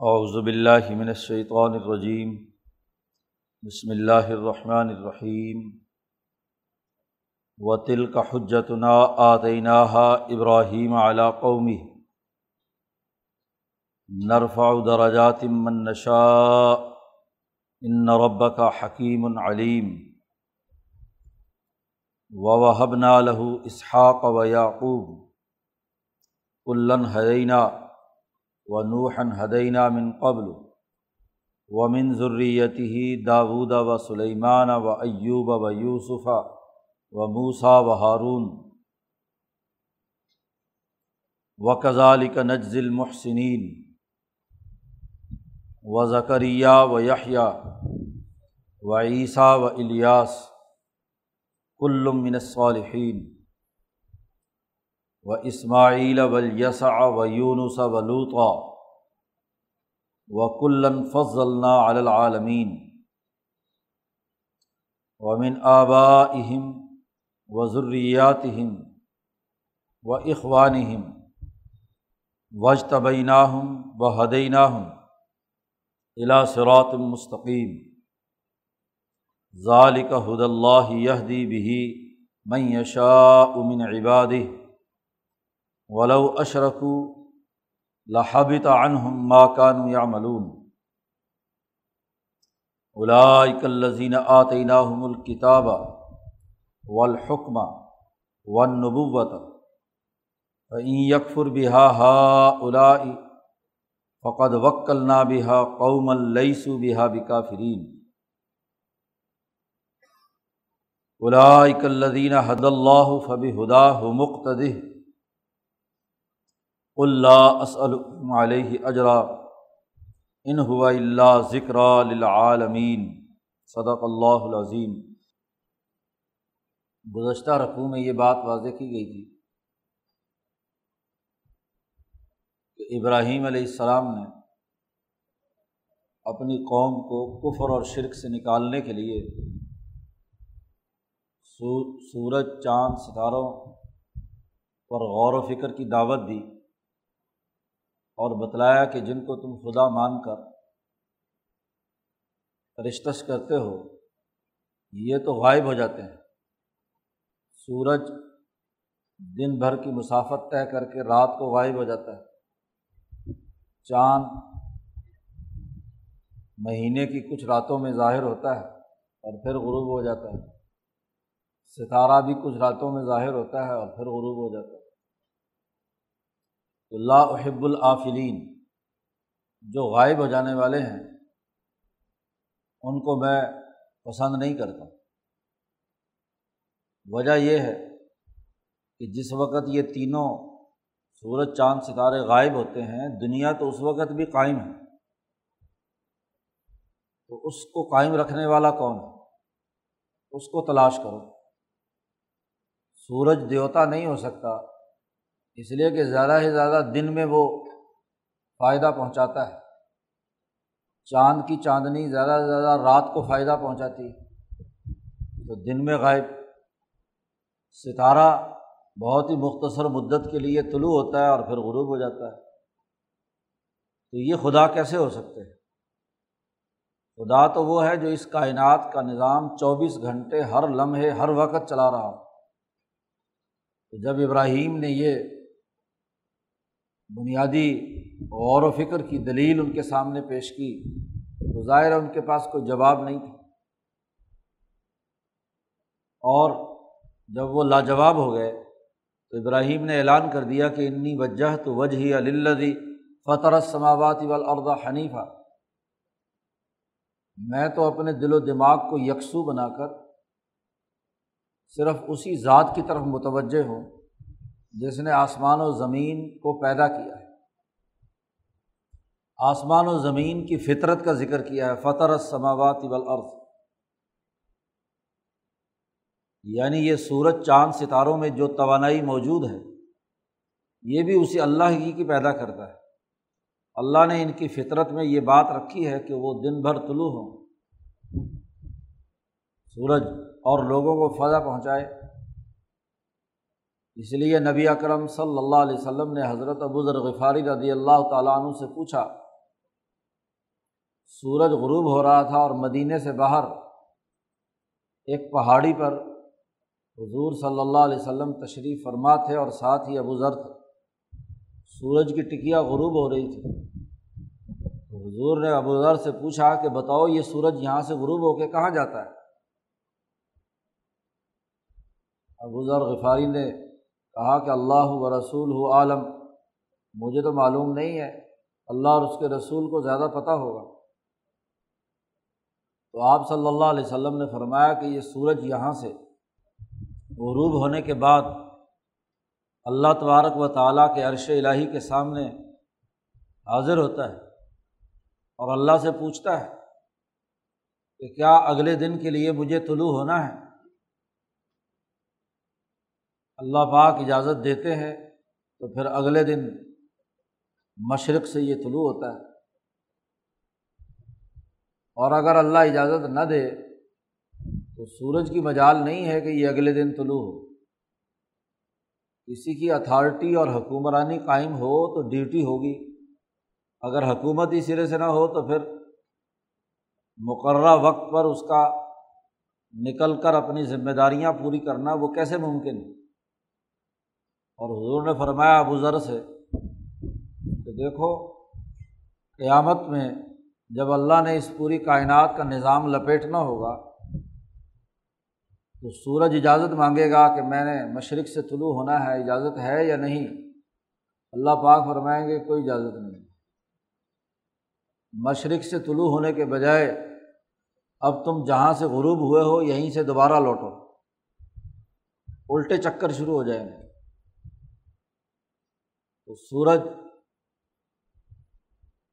اعوذ باللہ من الشیطان الرجیم۔ بسم اللہ الرحمن الرحیم۔ و تلک حجتنا آتیناها ابراہیم علی قومی نرفع درجات من نشاء۔ ان ربک حکیم علیم۔ ووهبنا له اسحاق و یعقوب۔ کلن حدینہ و نوحن حدینہ من قبل و من ضریتی داود و سلیمان و ایوب و یوسف و موسا و ہارون و کزالک نجز المحسنین و ذکریہ و یحییٰ و عیسیٰ و الیاس کل من الصالحین و اسماعیل ولیسع و یونس و لوطا و کلن فضلنا علی العالمین ومن آبائہم و ذریاتہم و اخوانہم وجتبیناہم و ہدیناہم الا صراط مستقیم ذالک حد اللہ یہدی بہی من یشاء من عبادہ ولو اشرکو لحبت عنہم ما کانوا یعملون اولئک الذین آتیناہم الکتاب والحکم والنبوۃ فإن یکفر بها هؤلاء فقد وکلنا بها قوما لیسوا بها بکافرین اولئک الذین هدى الله فبهداه مقتدہ اللہ اسلم علیہ اجرا ان ہوا اللہ ذکر للعالمین صدق اللہ العظیم. گزشتہ رقوع میں یہ بات واضح کی گئی تھی کہ ابراہیم علیہ السلام نے اپنی قوم کو کفر اور شرک سے نکالنے کے لیے سورج، چاند، ستاروں پر غور و فکر کی دعوت دی اور بتلایا کہ جن کو تم خدا مان کر رشتش کرتے ہو، یہ تو غائب ہو جاتے ہیں۔ سورج دن بھر کی مسافت طے کر کے رات کو غائب ہو جاتا ہے۔ چاند مہینے کی کچھ راتوں میں ظاہر ہوتا ہے اور پھر غروب ہو جاتا ہے۔ ستارہ بھی کچھ راتوں میں ظاہر ہوتا ہے اور پھر غروب ہو جاتا ہے۔ اللہ احب العافلین جو غائب ہو جانے والے ہیں، ان کو میں پسند نہیں کرتا۔ وجہ یہ ہے کہ جس وقت یہ تینوں سورج، چاند، ستارے غائب ہوتے ہیں، دنیا تو اس وقت بھی قائم ہے۔ تو اس کو قائم رکھنے والا کون ہے؟ اس کو تلاش کرو۔ سورج دیوتا نہیں ہو سکتا۔ اس لیے کہ زیادہ سے زیادہ دن میں وہ فائدہ پہنچاتا ہے۔ چاند کی چاندنی زیادہ سے زیادہ رات کو فائدہ پہنچاتی ہے۔ تو دن میں غائب۔ ستارہ بہت ہی مختصر مدت کے لیے طلوع ہوتا ہے اور پھر غروب ہو جاتا ہے۔ تو یہ خدا کیسے ہو سکتے ہیں؟ خدا تو وہ ہے جو اس کائنات کا نظام چوبیس گھنٹے ہر لمحے، ہر وقت چلا رہا ہو۔ تو جب ابراہیم نے یہ بنیادی غور و فکر کی دلیل ان کے سامنے پیش کی تو ظاہر ان کے پاس کوئی جواب نہیں تھا۔ اور جب وہ لاجواب ہو گئے تو ابراہیم نے اعلان کر دیا کہ انی وجہ تو وجہ اللدی فطر سماواتی والارض حنیفہ میں تو اپنے دل و دماغ کو یکسو بنا کر صرف اسی ذات کی طرف متوجہ ہوں۔ جس نے آسمان و زمین کو پیدا کیا ہے۔ آسمان و زمین کی فطرت کا ذکر کیا ہے، فطر سماوات والارض۔ یعنی یہ سورج، چاند، ستاروں میں جو توانائی موجود ہے، یہ بھی اسی اللہ ہی کی پیدا کرتا ہے۔ اللہ نے ان کی فطرت میں یہ بات رکھی ہے کہ وہ دن بھر طلوع ہوں۔ سورج اور لوگوں کو فضا پہنچائے۔ اس لیے نبی اکرم صلی اللہ علیہ وسلم نے حضرت ابو ذر غفاری رضی اللہ تعالیٰ عنہ سے پوچھا، سورج غروب ہو رہا تھا اور مدینے سے باہر ایک پہاڑی پر حضور صلی اللہ علیہ وسلم تشریف فرما تھے اور ساتھ ہی ابو ذر تھے۔ سورج کی ٹکیا غروب ہو رہی تھی حضور نے ابو ذر سے پوچھا کہ بتاؤ یہ سورج یہاں سے غروب ہو کے کہاں جاتا ہے؟ ابو ذر غفاری نے کہا کہ اللہ و رسول ہو عالم، مجھے تو معلوم نہیں ہے، اللہ اور اس کے رسول کو زیادہ پتہ ہوگا۔ تو آپ صلی اللہ علیہ وسلم نے فرمایا کہ یہ سورج یہاں سے غروب ہونے کے بعد اللہ تبارک و تعالیٰ کے عرش الٰہی کے سامنے حاضر ہوتا ہے اور اللہ سے پوچھتا ہے کہ کیا اگلے دن کے لیے مجھے طلوع ہونا ہے؟ اللہ پاک اجازت دیتے ہیں تو پھر اگلے دن مشرق سے یہ طلوع ہوتا ہے۔ اور اگر اللہ اجازت نہ دے تو سورج کی مجال نہیں ہے کہ یہ اگلے دن طلوع ہو۔ کسی کی اتھارٹی اور حکمرانی قائم ہو تو ڈیوٹی ہوگی۔ اگر حکومت ہی سرے سے نہ ہو تو پھر مقررہ وقت پر اس کا نکل کر اپنی ذمہ داریاں پوری کرنا وہ کیسے ممکن ہے؟ اور حضور نے فرمایا، ابو ذر سے کہ دیکھو، قیامت میں جب اللہ نے اس پوری کائنات کا نظام لپیٹنا ہوگا، تو سورج اجازت مانگے گا کہ میں نے مشرق سے طلوع ہونا ہے، اجازت ہے یا نہیں؟ اللہ پاک فرمائیں گے، کوئی اجازت نہیں۔ مشرق سے طلوع ہونے کے بجائے اب تم جہاں سے غروب ہوئے ہو، یہیں سے دوبارہ لوٹو۔ الٹے چکر شروع ہو جائیں گے۔ تو سورج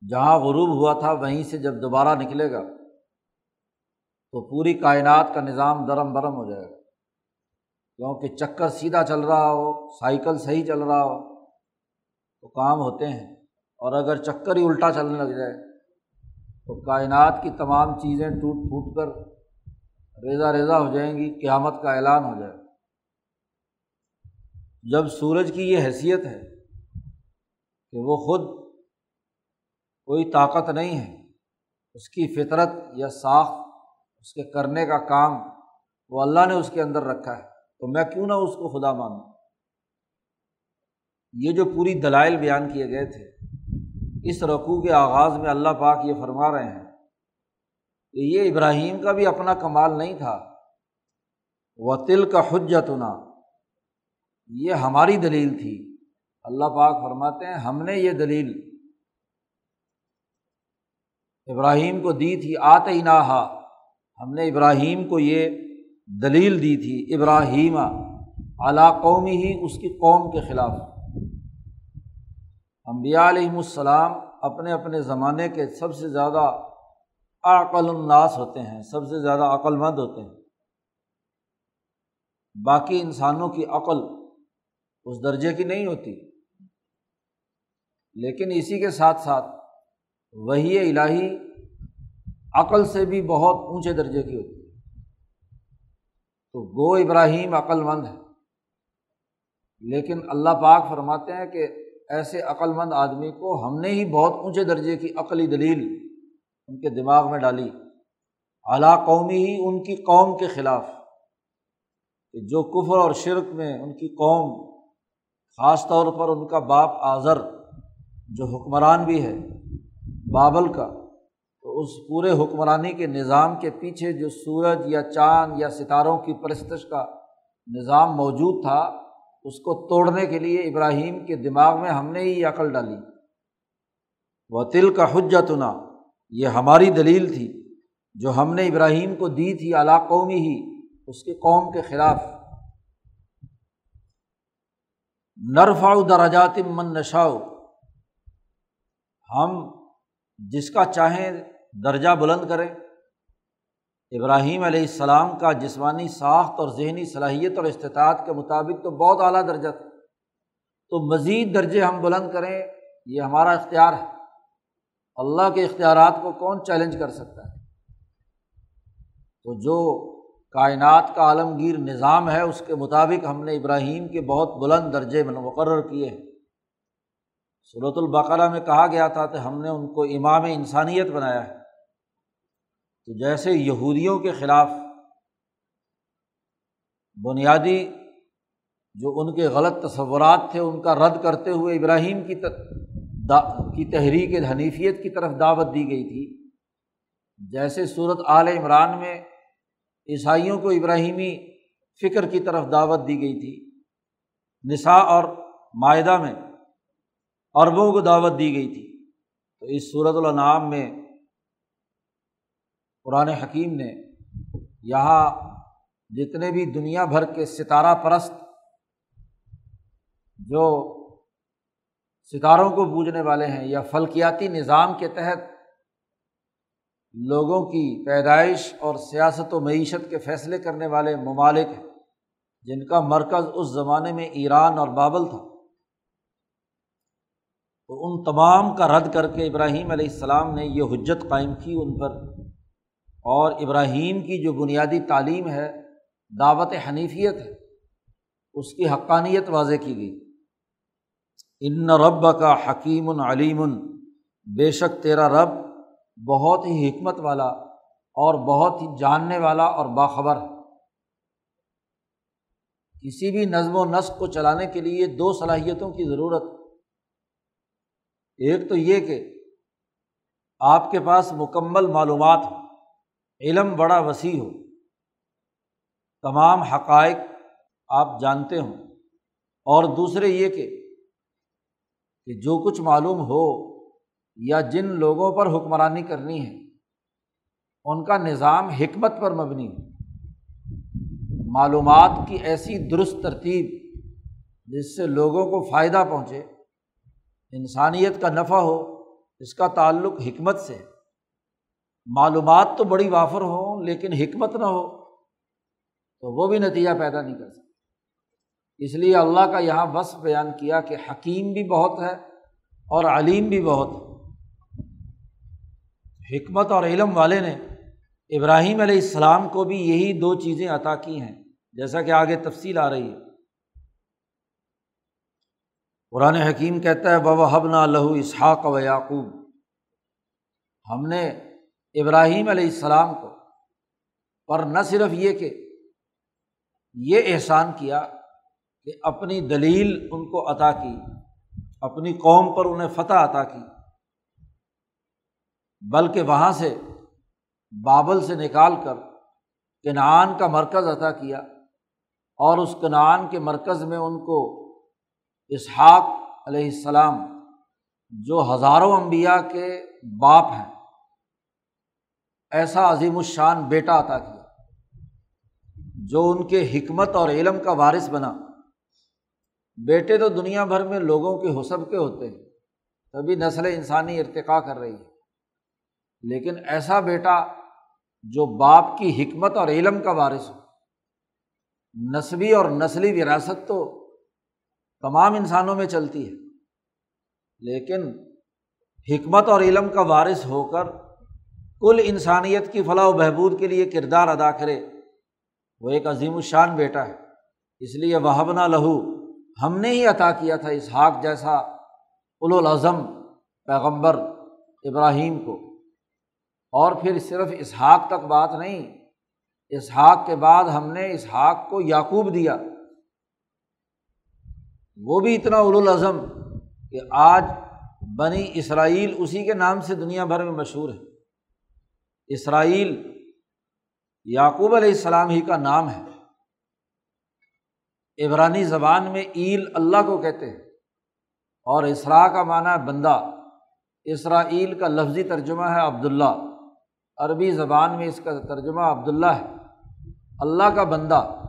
جہاں غروب ہوا تھا وہیں سے جب دوبارہ نکلے گا، تو پوری کائنات کا نظام درم برم ہو جائے گا۔ کیونکہ چکر سیدھا چل رہا ہو، سائیکل صحیح چل رہا ہو، تو کام ہوتے ہیں۔ اور اگر چکر ہی الٹا چلنے لگ جائے، تو کائنات کی تمام چیزیں ٹوٹ پھوٹ کر ریزا ریزا ہو جائیں گی، قیامت کا اعلان ہو جائے جب سورج کی یہ حیثیت ہے کہ وہ خود کوئی طاقت نہیں ہے۔ اس کی فطرت یا ساخت، اس کے کرنے کا کام وہ اللہ نے اس کے اندر رکھا ہے۔ تو میں کیوں نہ اس کو خدا مانوں؟ یہ جو پوری دلائل بیان کیے گئے تھے، اس رقوع کے آغاز میں اللہ پاک یہ فرما رہے ہیں کہ یہ ابراہیم کا بھی اپنا کمال نہیں تھا۔ وہ تل کا حجتنا، یہ ہماری دلیل تھی۔ اللہ پاک فرماتے ہیں، ہم نے یہ دلیل ابراہیم کو دی تھی آت نہا ہم نے ابراہیم کو یہ دلیل دی تھی ابراہیم اعلیٰ قومی ہی اس کی قوم کے خلاف۔ امبیا علیہم السلام اپنے اپنے زمانے کے سب سے زیادہ عقل الناس ہوتے ہیں، سب سے زیادہ عقل مند ہوتے ہیں۔ باقی انسانوں کی عقل اس درجے کی نہیں ہوتی۔ لیکن اسی کے ساتھ ساتھ وہی الہی عقل سے بھی بہت اونچے درجے کی ہوتی ہے۔ تو گو ابراہیم عقل مند ہے۔ لیکن اللہ پاک فرماتے ہیں کہ ایسے عقل مند آدمی کو ہم نے ہی بہت اونچے درجے کی عقلی دلیل ان کے دماغ میں ڈالی۔ اعلیٰ قومی ہی ان کی قوم کے خلاف۔ کہ جو کفر اور شرک میں ان کی قوم خاص طور پر ان کا باپ آذر جو حکمران بھی ہے، بابل کا، تو اس پورے حکمرانی کے نظام کے پیچھے جو سورج یا چاند یا ستاروں کی پرستش کا نظام موجود تھا، اس کو توڑنے کے لیے ابراہیم کے دماغ میں ہم نے ہی عقل ڈالی۔ وہ تل کا حجتنا، یہ ہماری دلیل تھی، جو ہم نے ابراہیم کو دی تھی اعلیٰ قومی ہی اس کے قوم کے خلاف۔ نرفا دراجات من نشاؤ ہم جس کا چاہیں درجہ بلند کریں۔ ابراہیم علیہ السلام کا جسمانی ساخت اور ذہنی صلاحیت اور استطاعت کے مطابق تو بہت اعلیٰ درجہ تھا۔ تو مزید درجے ہم بلند کریں، یہ ہمارا اختیار ہے۔ اللہ کے اختیارات کو کون چیلنج کر سکتا ہے؟ تو جو کائنات کا عالمگیر نظام ہے، اس کے مطابق ہم نے ابراہیم کے بہت بلند درجے مقرر کیے ہیں۔ صورت البقرہ میں کہا گیا تھا کہ ہم نے ان کو امام انسانیت بنایا ہے۔ تو جیسے یہودیوں کے خلاف بنیادی جو ان کے غلط تصورات تھے، ان کا رد کرتے ہوئے ابراہیم کی کی تحریک حنیفیت کی طرف دعوت دی گئی تھی۔ جیسے صورت عال عمران میں عیسائیوں کو ابراہیمی فکر کی طرف دعوت دی گئی تھی۔ نساء اور معاہدہ میں عربوں کو دعوت دی گئی تھی۔ تو اس صورت النام میں قرآن حکیم نے یہاں جتنے بھی دنیا بھر کے ستارہ پرست جو ستاروں کو پوجنے والے ہیں یا فلکیاتی نظام کے تحت لوگوں کی پیدائش اور سیاست و معیشت کے فیصلے کرنے والے ممالک ہیں، جن کا مرکز اس زمانے میں ایران اور بابل تھا۔ تو ان تمام کا رد کر کے ابراہیم علیہ السلام نے یہ حجت قائم کی ان پر۔ اور ابراہیم کی جو بنیادی تعلیم ہے، دعوت حنیفیت ہے، اس کی حقانیت واضح کی گئی۔ ان رب کا حکیم علیم، بے شک تیرا رب بہت ہی حکمت والا اور بہت ہی جاننے والا اور باخبر ہے۔ کسی بھی نظم و نسق کو چلانے کے لیے دو صلاحیتوں کی ضرورت ایک تو یہ کہ آپ کے پاس مکمل معلومات ہو علم بڑا وسیع ہو، تمام حقائق آپ جانتے ہوں۔ اور دوسرے یہ کہ کہ جو کچھ معلوم ہو یا جن لوگوں پر حکمرانی کرنی ہے، ان کا نظام حکمت پر مبنی ہو معلومات کی ایسی درست ترتیب جس سے لوگوں کو فائدہ پہنچے انسانیت کا نفع ہو، اس کا تعلق حکمت سے۔ معلومات تو بڑی وافر ہوں، لیکن حکمت نہ ہو، تو وہ بھی نتیجہ پیدا نہیں کر سکتے اس لیے اللہ کا یہاں وصف بیان کیا کہ حکیم بھی بہت ہے اور علیم بھی بہت ہے۔ حکمت اور علم والے نے ابراہیم علیہ السلام کو بھی یہی دو چیزیں عطا کی ہیں، جیسا کہ آگے تفصیل آ رہی ہے۔ قرآن حکیم کہتا ہے بابا حب نہ لہو اسحاق و یعقوب ہم نے ابراہیم علیہ السلام کو پر نہ صرف یہ کہ یہ احسان کیا کہ اپنی دلیل ان کو عطا کی، اپنی قوم پر انہیں فتح عطا کی، بلکہ وہاں سے بابل سے نکال کر کنعان کا مرکز عطا کیا اور اس کنعان کے مرکز میں ان کو اسحاق علیہ السلام، جو ہزاروں انبیاء کے باپ ہیں۔ ایسا عظیم الشان بیٹا عطا کیا، جو ان کے حکمت اور علم کا وارث بنا۔ بیٹے تو دنیا بھر میں لوگوں کے حسب کے ہوتے ہیں، تبھی نسل انسانی ارتقا کر رہی ہے لیکن ایسا بیٹا جو باپ کی حکمت اور علم کا وارث ہو، نسبی اور نسلی وراثت تو تمام انسانوں میں چلتی ہے۔ لیکن حکمت اور علم کا وارث ہو کر کل انسانیت کی فلاح و بہبود کے لیے کردار ادا کرے، وہ ایک عظیم الشان بیٹا ہے۔ اس لیے وہبنا لہو، ہم نے ہی عطا کیا تھا اسحاق جیسا الاظم پیغمبر ابراہیم کو۔ اور پھر صرف اسحاق تک بات نہیں، اسحاق کے بعد ہم نے اسحاق کو یعقوب دیا۔ وہ بھی اتنا الاظم کہ آج بنی اسرائیل اسی کے نام سے دنیا بھر میں مشہور ہے۔ اسرائیل یعقوب علیہ السلام ہی کا نام ہے۔ عبرانی زبان میں ایل اللہ کو کہتے ہیں۔ اور اسرا کا معنی ہے بندہ۔ اسرائیل کا لفظی ترجمہ ہے عبداللہ۔ عربی زبان میں اس کا ترجمہ عبداللہ ہے۔ اللہ کا بندہ۔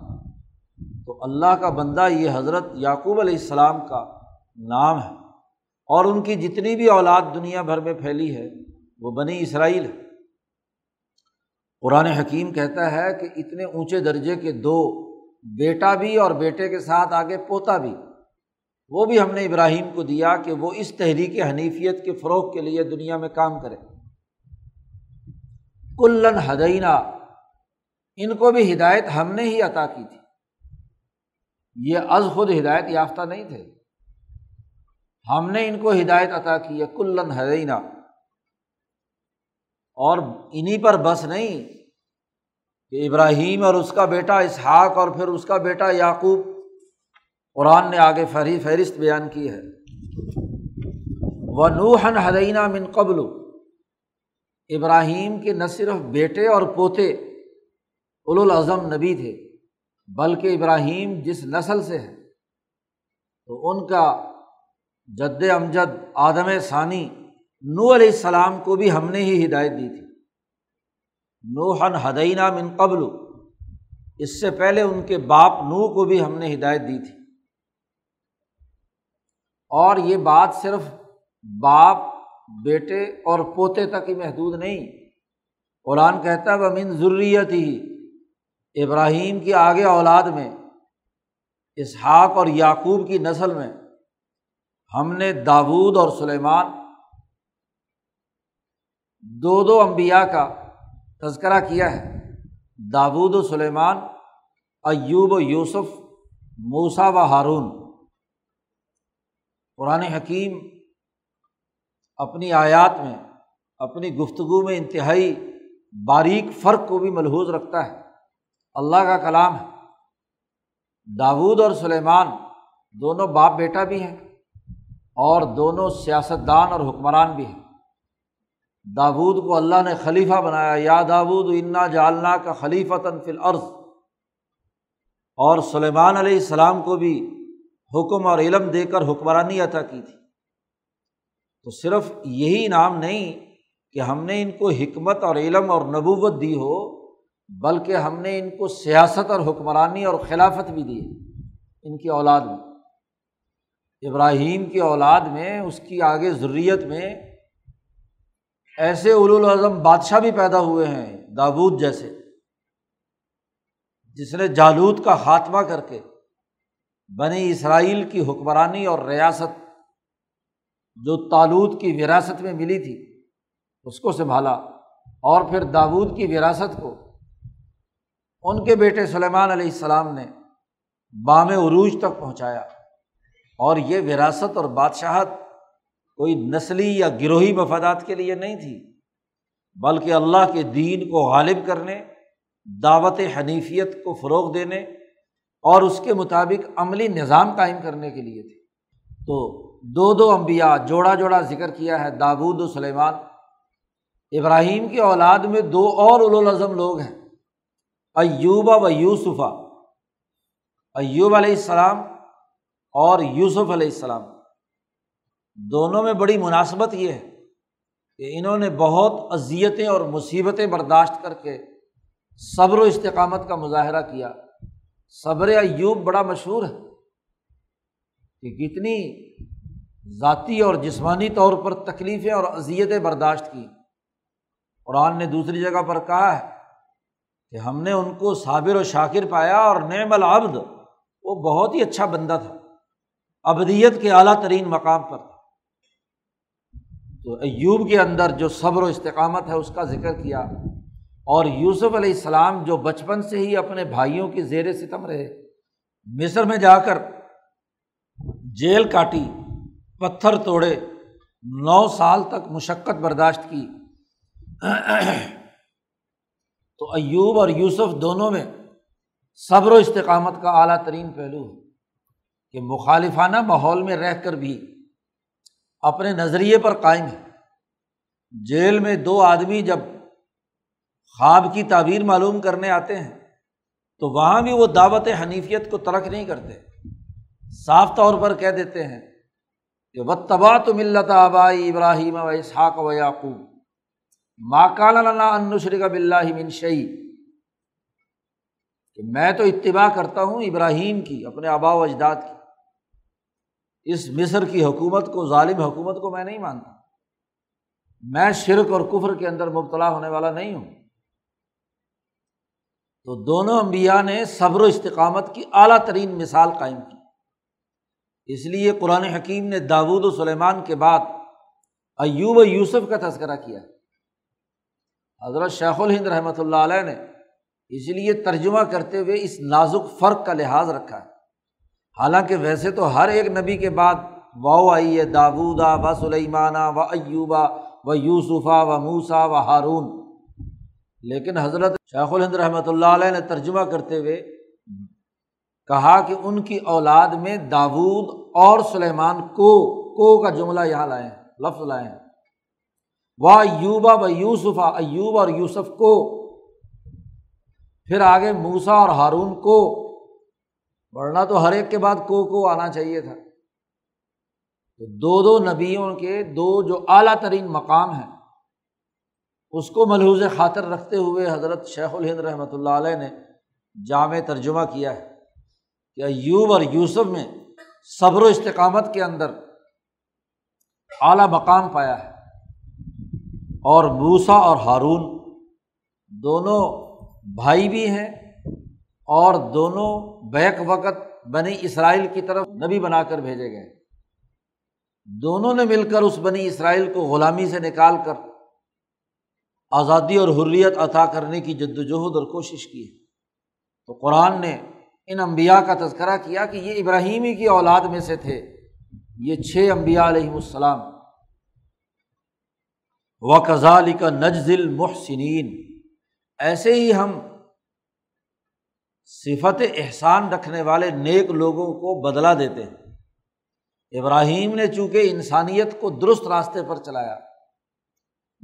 تو اللہ کا بندہ یہ حضرت یعقوب علیہ السلام کا نام ہے۔ اور ان کی جتنی بھی اولاد دنیا بھر میں پھیلی ہے، وہ بنی اسرائیل ہے۔ قرآن حکیم کہتا ہے کہ اتنے اونچے درجے کے دو بیٹا بھی اور بیٹے کے ساتھ آگے پوتا بھی۔ وہ بھی ہم نے ابراہیم کو دیا کہ وہ اس تحریک حنیفیت کے فروغ کے لیے دنیا میں کام کرے۔ کلن ہدینہ ان کو بھی ہدایت ہم نے ہی عطا کی تھی۔ یہ از خود ہدایت یافتہ نہیں تھے۔ ہم نے ان کو ہدایت عطا کی ہے، کلن ہدینہ اور انہیں پر بس نہیں کہ ابراہیم اور اس کا بیٹا اسحاق اور پھر اس کا بیٹا یعقوب۔ قرآن نے آگے فہری فہرست بیان کی ہے۔ وہ نوحن حدینہ من قبل۔ ابراہیم کے نہ صرف بیٹے اور پوتے الاظم نبی تھے۔ بلکہ ابراہیم جس نسل سے ہے، تو ان کا جد امجد آدم ثانی نو علیہ السلام کو بھی ہم نے ہی ہدایت دی تھی۔ نوحن ہدینہ من قبل، اس سے پہلے ان کے باپ نو کو بھی ہم نے ہدایت دی تھی۔ اور یہ بات صرف باپ، بیٹے اور پوتے تک ہی محدود نہیں، قرآن کہتا ہے وہ من ضروریت ہی ابراہیم کی آگے اولاد میں، اسحاق اور یعقوب کی نسل میں ہم نے داود اور سلیمان دو دو امبیا کا تذکرہ کیا ہے۔ داود و سلیمان، ایوب و یوسف موسا و ہارون۔ قرآن حکیم اپنی آیات میں، اپنی گفتگو میں انتہائی باریک فرق کو بھی ملحوظ رکھتا ہے۔ اللہ کا کلام ہے۔ داود اور سلیمان دونوں باپ بیٹا بھی ہیں اور دونوں سیاستدان اور حکمران بھی ہیں۔ داود کو اللہ نے خلیفہ بنایا۔ یا داود انا جالنا کا خلیفہ تنفل عرض اور سلیمان علیہ السلام کو بھی حکم اور علم دے کر حکمرانی عطا کی تھی۔ تو صرف یہی انعام نہیں کہ ہم نے ان کو حکمت اور علم اور نبوت دی ہو۔ بلکہ ہم نے ان کو سیاست اور حکمرانی اور خلافت بھی دی ان کی اولاد میں۔ ابراہیم کی اولاد میں، اس کی آگے ضروریت میں ایسے الاظم بادشاہ بھی پیدا ہوئے ہیں دابود جیسے، جس نے جالود کا خاتمہ کر کے بنی اسرائیل کی حکمرانی اور ریاست، جو تالود کی وراثت میں ملی تھی، اس کو سنبھالا اور پھر داود کی وراثت کو ان کے بیٹے سلیمان علیہ السلام نے بام عروج تک پہنچایا اور یہ وراثت اور بادشاہت کوئی نسلی یا گروہی مفادات کے لیے نہیں تھی، بلکہ اللہ کے دین کو غالب کرنے، دعوت حنیفیت کو فروغ دینے اور اس کے مطابق عملی نظام قائم کرنے کے لیے تھی۔ تو دو دو امبیا جوڑا جوڑا ذکر کیا ہے دابود و سلیمان۔ ابراہیم کی اولاد میں دو اور الاظم لوگ ہیں۔ ایوبا و یوسفا ایوب علیہ السلام اور یوسف علیہ السلام. دونوں میں بڑی مناسبت یہ ہے کہ انہوں نے بہت اذیتیں اور مصیبتیں برداشت کر کے صبر و استقامت کا مظاہرہ کیا. صبر ایوب بڑا مشہور ہے کہ کتنی ذاتی اور جسمانی طور پر تکلیفیں اور اذیتیں برداشت کی. قرآن نے دوسری جگہ پر کہا ہے کہ ہم نے ان کو صابر و شاکر پایا اور نعم العبد، وہ بہت ہی اچھا بندہ تھا۔ ابدیت کے اعلیٰ ترین مقام پر تھا۔ تو ایوب کے اندر جو صبر و استقامت ہے، اس کا ذکر کیا۔ اور یوسف علیہ السلام جو بچپن سے ہی اپنے بھائیوں کی زیر ستم رہے، مصر میں جا کر جیل کاٹی، پتھر توڑے، نو سال تک مشقت برداشت کی۔ تو ایوب اور یوسف دونوں میں صبر و استقامت کا اعلیٰ ترین پہلو ہے کہ مخالفانہ ماحول میں رہ کر بھی اپنے نظریے پر قائم ہے جیل میں دو آدمی جب خواب کی تعبیر معلوم کرنے آتے ہیں، تو وہاں بھی وہ دعوت حنیفیت کو ترک نہیں کرتے۔ صاف طور پر کہہ دیتے ہیں کہ و تبا تو ملت آبائی ابراہیم و اسحاق و یعقوب ماکال انشر کا بلّہ منشئی کہ میں تو اتباع کرتا ہوں ابراہیم کی، اپنے آبا و اجداد کی۔ اس مصر کی حکومت کو، ظالم حکومت کو میں نہیں مانتا۔ میں شرک اور کفر کے اندر مبتلا ہونے والا نہیں ہوں۔ تو دونوں انبیاء نے صبر و استقامت کی اعلیٰ ترین مثال قائم کی۔ اس لیے قرآن حکیم نے داود و سلیمان کے بعد ایوب و یوسف کا تذکرہ کیا۔ حضرت شیخ الہند رحمۃ اللہ علیہ نے اس لیے ترجمہ کرتے ہوئے اس نازک فرق کا لحاظ رکھا ہے۔ حالانکہ ویسے تو ہر ایک نبی کے بعد واؤ آئی ہے داودا و سلیمانہ و ایوبا و یوسفا و موسا و ہارون۔ لیکن حضرت شیخ الہند رحمۃ اللہ علیہ نے ترجمہ کرتے ہوئے کہا کہ ان کی اولاد میں داود اور سلیمان کو کو کا جملہ یہاں لائے ہیں، لفظ لائے ہیں۔ وہ ایوبا و یوسفا ایوب اور یوسف کو۔ پھر آگے موسا اور ہارون کو۔ ورنہ تو ہر ایک کے بعد کو کو آنا چاہیے تھا۔ تو دو دو نبیوں کے دو جو اعلیٰ ترین مقام ہیں، اس کو ملحوظ خاطر رکھتے ہوئے حضرت شیخ الہند رحمۃ اللہ علیہ نے جامع ترجمہ کیا ہے کہ ایوب اور یوسف میں صبر و استقامت کے اندر اعلیٰ مقام پایا ہے۔ اور موسا اور ہارون دونوں بھائی بھی ہیں اور دونوں بیک وقت بنی اسرائیل کی طرف نبی بنا کر بھیجے گئے۔ دونوں نے مل کر اس بنی اسرائیل کو غلامی سے نکال کر آزادی اور حریت عطا کرنے کی جد وجہد اور کوشش کی۔ ہے تو قرآن نے ان امبیا کا تذکرہ کیا کہ یہ ابراہیمی کی اولاد میں سے تھے۔ یہ چھ امبیا علیہم السلام۔ و کزال کا نجزل محسنین ایسے ہی ہم صفت احسان رکھنے والے نیک لوگوں کو بدلا دیتے ہیں۔ ابراہیم نے چونکہ انسانیت کو درست راستے پر چلایا،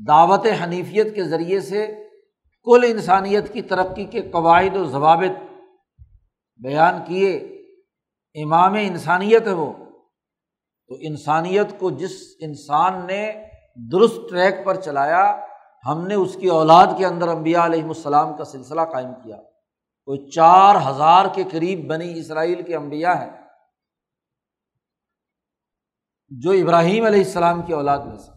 دعوت حنیفیت کے ذریعے سے کل انسانیت کی ترقی کے قواعد و ضوابط بیان کیے، امام انسانیت ہے وہ۔ تو انسانیت کو جس انسان نے درست ٹریک پر چلایا، ہم نے اس کی اولاد کے اندر امبیا علیہم السلام کا سلسلہ قائم کیا۔ کوئی چار ہزار کے قریب بنی اسرائیل کے امبیا ہیں جو ابراہیم علیہ السلام کی اولاد میں سے۔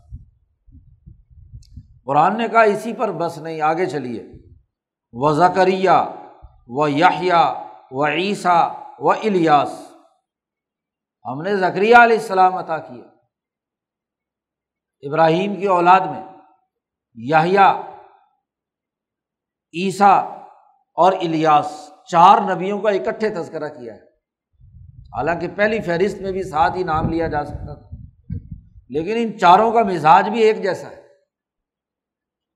قرآن نے کہا، اسی پر بس نہیں، آگے چلیے۔ و زکریہ و یاہیا و عیسیٰ، و الیاس۔ ہم نے زکریہ علیہ السلام عطا کیا ابراہیم کی اولاد میں یاہیا عیسیٰ اور الیاس، چار نبیوں کا اکٹھے تذکرہ کیا ہے۔ حالانکہ پہلی فہرست میں بھی ساتھ ہی نام لیا جا سکتا تھا۔ لیکن ان چاروں کا مزاج بھی ایک جیسا ہے۔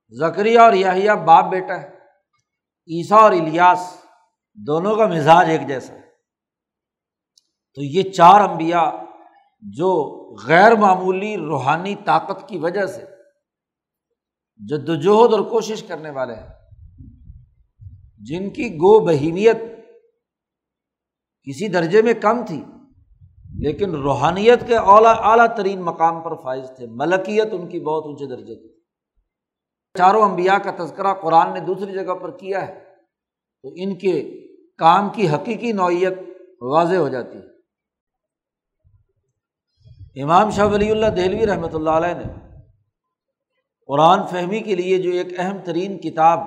زکریہ اور یاہیا باپ بیٹا ہے۔ عیسیٰ اور الیاس دونوں کا مزاج ایک جیسا ہے۔ تو یہ چار امبیا جو غیر معمولی روحانی طاقت کی وجہ سے جد وجہد اور کوشش کرنے والے ہیں، جن کی گو بہیمیت کسی درجے میں کم تھی، لیکن روحانیت کے اعلیٰ اعلیٰ ترین مقام پر فائز تھے، ملکیت ان کی بہت اونچے درجے کی چاروں امبیا کا تذکرہ قرآن نے دوسری جگہ پر کیا ہے، تو ان کے کام کی حقیقی نوعیت واضح ہو جاتی ہے۔ امام شاہ ولی اللہ دہلوی رحمۃ اللہ علیہ نے قرآن فہمی کے لیے جو ایک اہم ترین کتاب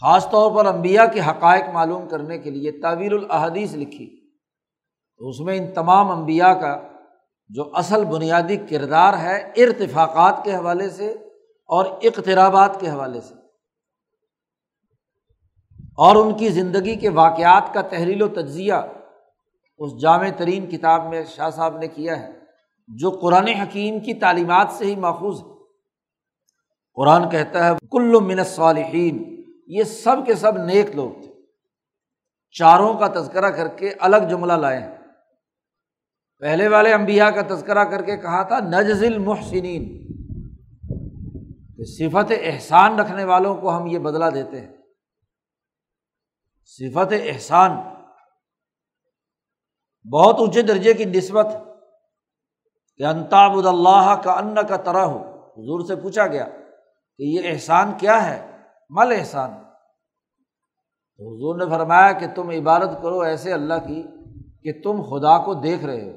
خاص طور پر امبیا کے حقائق معلوم کرنے کے لیے تعویل الحدیث لکھی، تو اس میں ان تمام امبیا کا جو اصل بنیادی کردار ہے ارتفاقات کے حوالے سے اور اقترابات کے حوالے سے۔ اور ان کی زندگی کے واقعات کا تحریل و تجزیہ اس جامع ترین کتاب میں شاہ صاحب نے کیا ہے، جو قرآن حکیم کی تعلیمات سے ہی ماخوذ ہے۔ قرآن کہتا ہے، کل من صالحین یہ سب کے سب نیک لوگ تھے۔ چاروں کا تذکرہ کر کے الگ جملہ لائے ہیں۔ پہلے والے امبیا کا تذکرہ کر کے کہا تھا نجز المحسنین۔ صفت احسان رکھنے والوں کو ہم یہ بدلا دیتے ہیں۔ صفت احسان بہت اونچے درجے کی نسبت کہ انتاب اللہ کا ان کا طرح ہو حضور سے پوچھا گیا کہ یہ احسان کیا ہے؟ مل احسان۔ حضور نے فرمایا کہ تم عبادت کرو ایسے اللہ کی کہ تم خدا کو دیکھ رہے ہو۔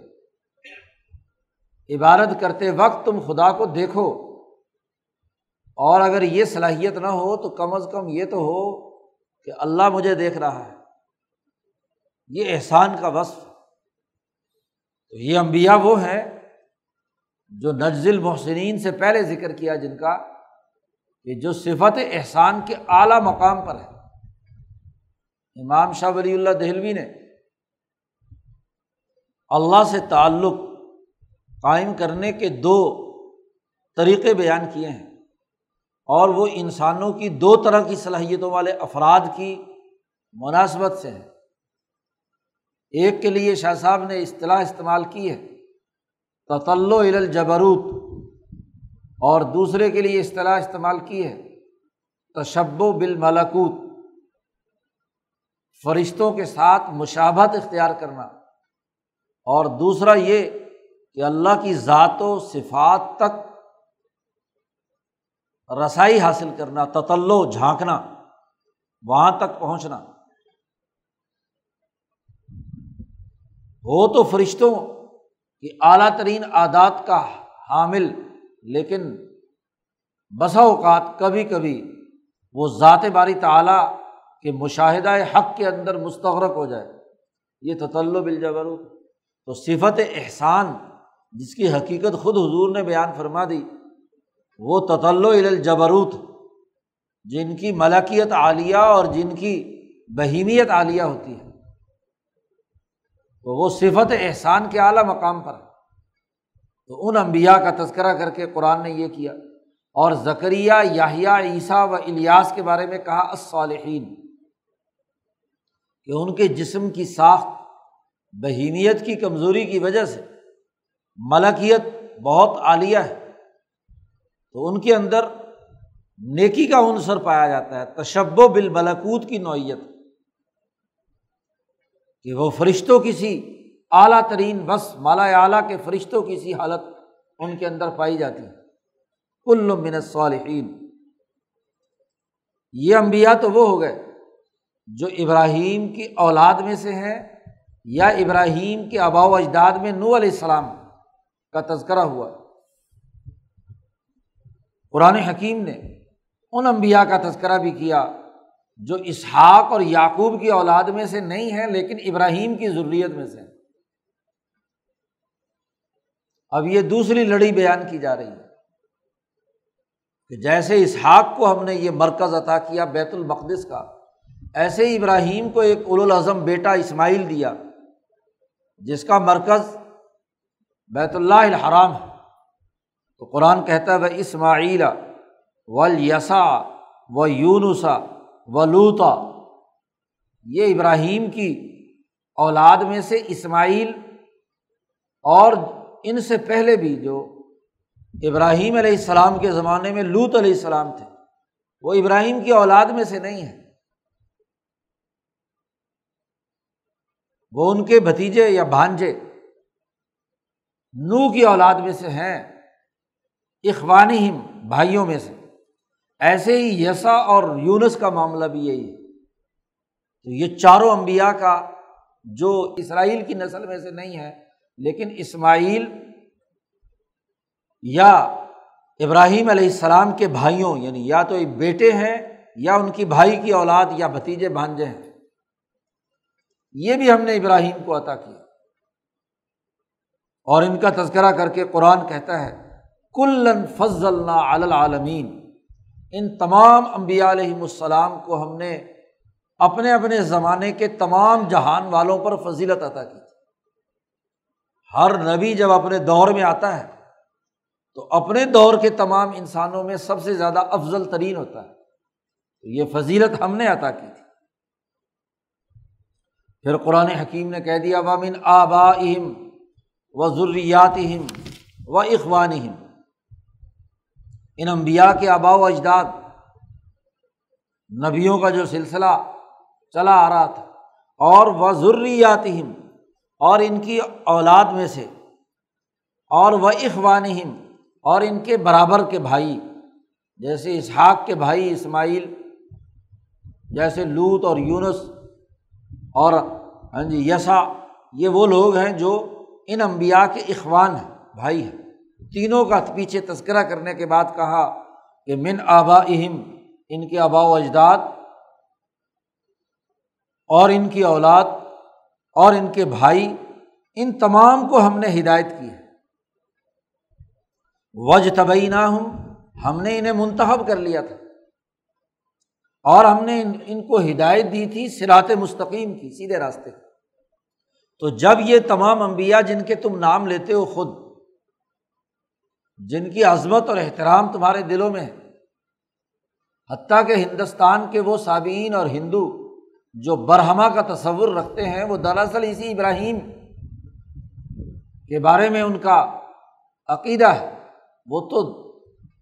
عبادت کرتے وقت تم خدا کو دیکھو۔ اور اگر یہ صلاحیت نہ ہو تو کم از کم یہ تو ہو کہ اللہ مجھے دیکھ رہا ہے۔ یہ احسان کا وصف۔ تو یہ امبیا وہ ہیں جو نجز المحسنین سے پہلے ذکر کیا، جن کا کہ جو صفت احسان کے اعلیٰ مقام پر ہے۔ امام شاہ ولی اللہ دہلوی نے اللہ سے تعلق قائم کرنے کے دو طریقے بیان کیے ہیں۔ اور وہ انسانوں کی دو طرح کی صلاحیتوں والے افراد کی مناسبت سے ہے ایک کے لیے شاہ صاحب نے اصطلاح استعمال کی ہے تطلو الجبروت، اور دوسرے کے لیے اصطلاح استعمال کی ہے تشب و بالملکوت، فرشتوں کے ساتھ مشابت اختیار کرنا۔ اور دوسرا یہ کہ اللہ کی ذات و صفات تک رسائی حاصل کرنا تتلو جھانکنا، وہاں تک پہنچنا۔ ہو تو فرشتوں کی اعلیٰ ترین عادات کا حامل، لیکن بسا اوقات کبھی کبھی وہ ذات باری تعلیٰ کے مشاہدہ حق کے اندر مستغرق ہو جائے۔ یہ تطلب الجبروت تو صفت احسان جس کی حقیقت خود حضور نے بیان فرما دی، وہ تطل الجبروت، جن کی ملکیت عالیہ اور جن کی بہیمیت عالیہ ہوتی ہے۔ تو وہ صفت احسان کے اعلیٰ مقام پر ہے۔ تو ان انبیاء کا تذکرہ کر کے قرآن نے یہ کیا اور زکریہ یاہیا عیسیٰ و الیاس کے بارے میں کہا، الصالحین، کہ ان کے جسم کی ساخت بہیمیت کی کمزوری کی وجہ سے ملکیت بہت عالیہ ہے۔ تو ان کے اندر نیکی کا عنصر پایا جاتا ہے تشب و بالملکوت کی نوعیت۔ کہ وہ فرشتوں کسی اعلیٰ ترین بس مالا اعلیٰ کے فرشتوں کی سی حالت ان کے اندر پائی جاتی ہے۔ کل من الصالحین۔ یہ انبیاء تو وہ ہو گئے جو ابراہیم کی اولاد میں سے ہیں یا ابراہیم کے آبا و اجداد میں نو علیہ السلام کا تذکرہ ہوا۔ قرآن حکیم نے ان انبیاء کا تذکرہ بھی کیا۔ جو اسحاق اور یعقوب کی اولاد میں سے نہیں ہے لیکن ابراہیم کی ضروریت میں سے اب یہ دوسری لڑی بیان کی جا رہی ہے کہ جیسے اسحاق کو ہم نے یہ مرکز عطا کیا بیت المقدس کا، ایسے ہی ابراہیم کو ایک الاظم بیٹا اسماعیل دیا، جس کا مرکز بیت اللہ الحرام ہے۔ تو قرآن کہتا ہے وہ اسماعیل و یسا و یونسا و لوتا یہ ابراہیم کی اولاد میں سے اسماعیل اور ان سے پہلے بھی جو ابراہیم علیہ السلام کے زمانے میں لوت علیہ السلام تھے، وہ ابراہیم کی اولاد میں سے نہیں ہے وہ ان کے بھتیجے یا بھانجے نو کی اولاد میں سے ہیں اخوانی ہم بھائیوں میں سے۔ ایسے ہی یسا اور یونس کا معاملہ بھی یہی ہے۔ تو یہ چاروں انبیاء کا جو اسرائیل کی نسل میں سے نہیں ہے، لیکن اسماعیل یا ابراہیم علیہ السلام کے بھائیوں یعنی یا تو بیٹے ہیں یا ان کی بھائی کی اولاد یا بھتیجے بھانجے ہیں۔ یہ بھی ہم نے ابراہیم کو عطا کیا۔ اور ان کا تذکرہ کر کے قرآن کہتا ہے، کلن فضل العالمین۔ ان تمام امبیا علیہم السلام کو ہم نے اپنے اپنے زمانے کے تمام جہان والوں پر فضیلت عطا کی ہر نبی جب اپنے دور میں آتا ہے تو اپنے دور کے تمام انسانوں میں سب سے زیادہ افضل ترین ہوتا ہے۔ تو یہ فضیلت ہم نے عطا کی تھی۔ پھر قرآن حکیم نے کہہ دیا وامن آبا اہم و ضروریات و اخوان ان امبیا کے آبا و اجداد نبیوں کا جو سلسلہ چلا آ رہا تھا، اور وہ ضروریات اور ان کی اولاد میں سے، اور وہ اخوان اور ان کے برابر کے بھائی، جیسے اسحاق کے بھائی اسماعیل، جیسے لوت اور یونس، اور ہاں جی یسا یہ وہ لوگ ہیں جو ان امبیا کے اخوان ہیں، بھائی ہیں۔ تینوں کا پیچھے تذکرہ کرنے کے بعد کہا کہ من آبا اہم ان کے آبا و اجداد اور ان کی اولاد اور ان کے بھائی، ان تمام کو ہم نے ہدایت کی ہے۔ وج طبی نہ ہوں ہم نے انہیں منتخب کر لیا تھا۔ اور ہم نے ان کو ہدایت دی تھی سرات مستقیم کی، سیدھے راستے۔ تو جب یہ تمام انبیاء جن کے تم نام لیتے ہو خود جن کی عظمت اور احترام تمہارے دلوں میں ہے۔ حتیٰ کہ ہندوستان کے وہ سابعین اور ہندو جو برہما کا تصور رکھتے ہیں، وہ دراصل اسی ابراہیم کے بارے میں ان کا عقیدہ ہے۔ وہ تو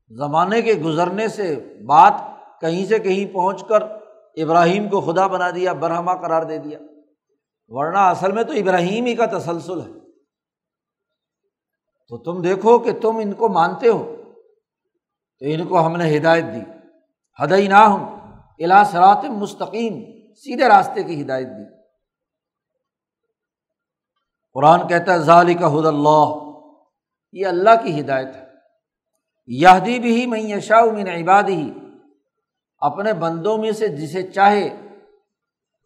زمانے کے گزرنے سے بات کہیں سے کہیں پہنچ کر ابراہیم کو خدا بنا دیا برہما قرار دے دیا۔ ورنہ اصل میں تو ابراہیم ہی کا تسلسل ہے۔ تو تم دیکھو کہ تم ان کو مانتے ہو۔ تو ان کو ہم نے ہدایت دی۔ ہدئی نہ ہوں الا سرات مستقیم، سیدھے راستے کی ہدایت دی۔ قرآن کہتا ہے ظالی کا حد اللہ۔ یہ اللہ کی ہدایت ہے۔ یادی بھی ہی میں یشا من عباد ہی اپنے بندوں میں سے جسے چاہے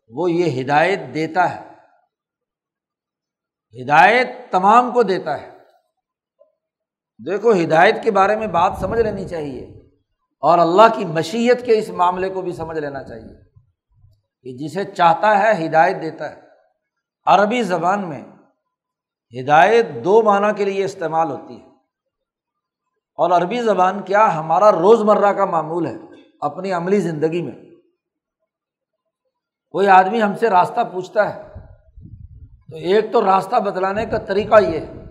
وہ یہ ہدایت دیتا ہے۔ ہدایت تمام کو دیتا ہے۔ دیکھو، ہدایت کے بارے میں بات سمجھ لینی چاہیے اور اللہ کی مشیت کے اس معاملے کو بھی سمجھ لینا چاہیے کہ جسے چاہتا ہے ہدایت دیتا ہے۔ عربی زبان میں ہدایت دو معنی کے لیے استعمال ہوتی ہے۔ اور عربی زبان کیا ہمارا روز مرہ کا معمول ہے اپنی عملی زندگی میں۔ کوئی آدمی ہم سے راستہ پوچھتا ہے تو ایک تو راستہ بتلانے کا طریقہ یہ ہے۔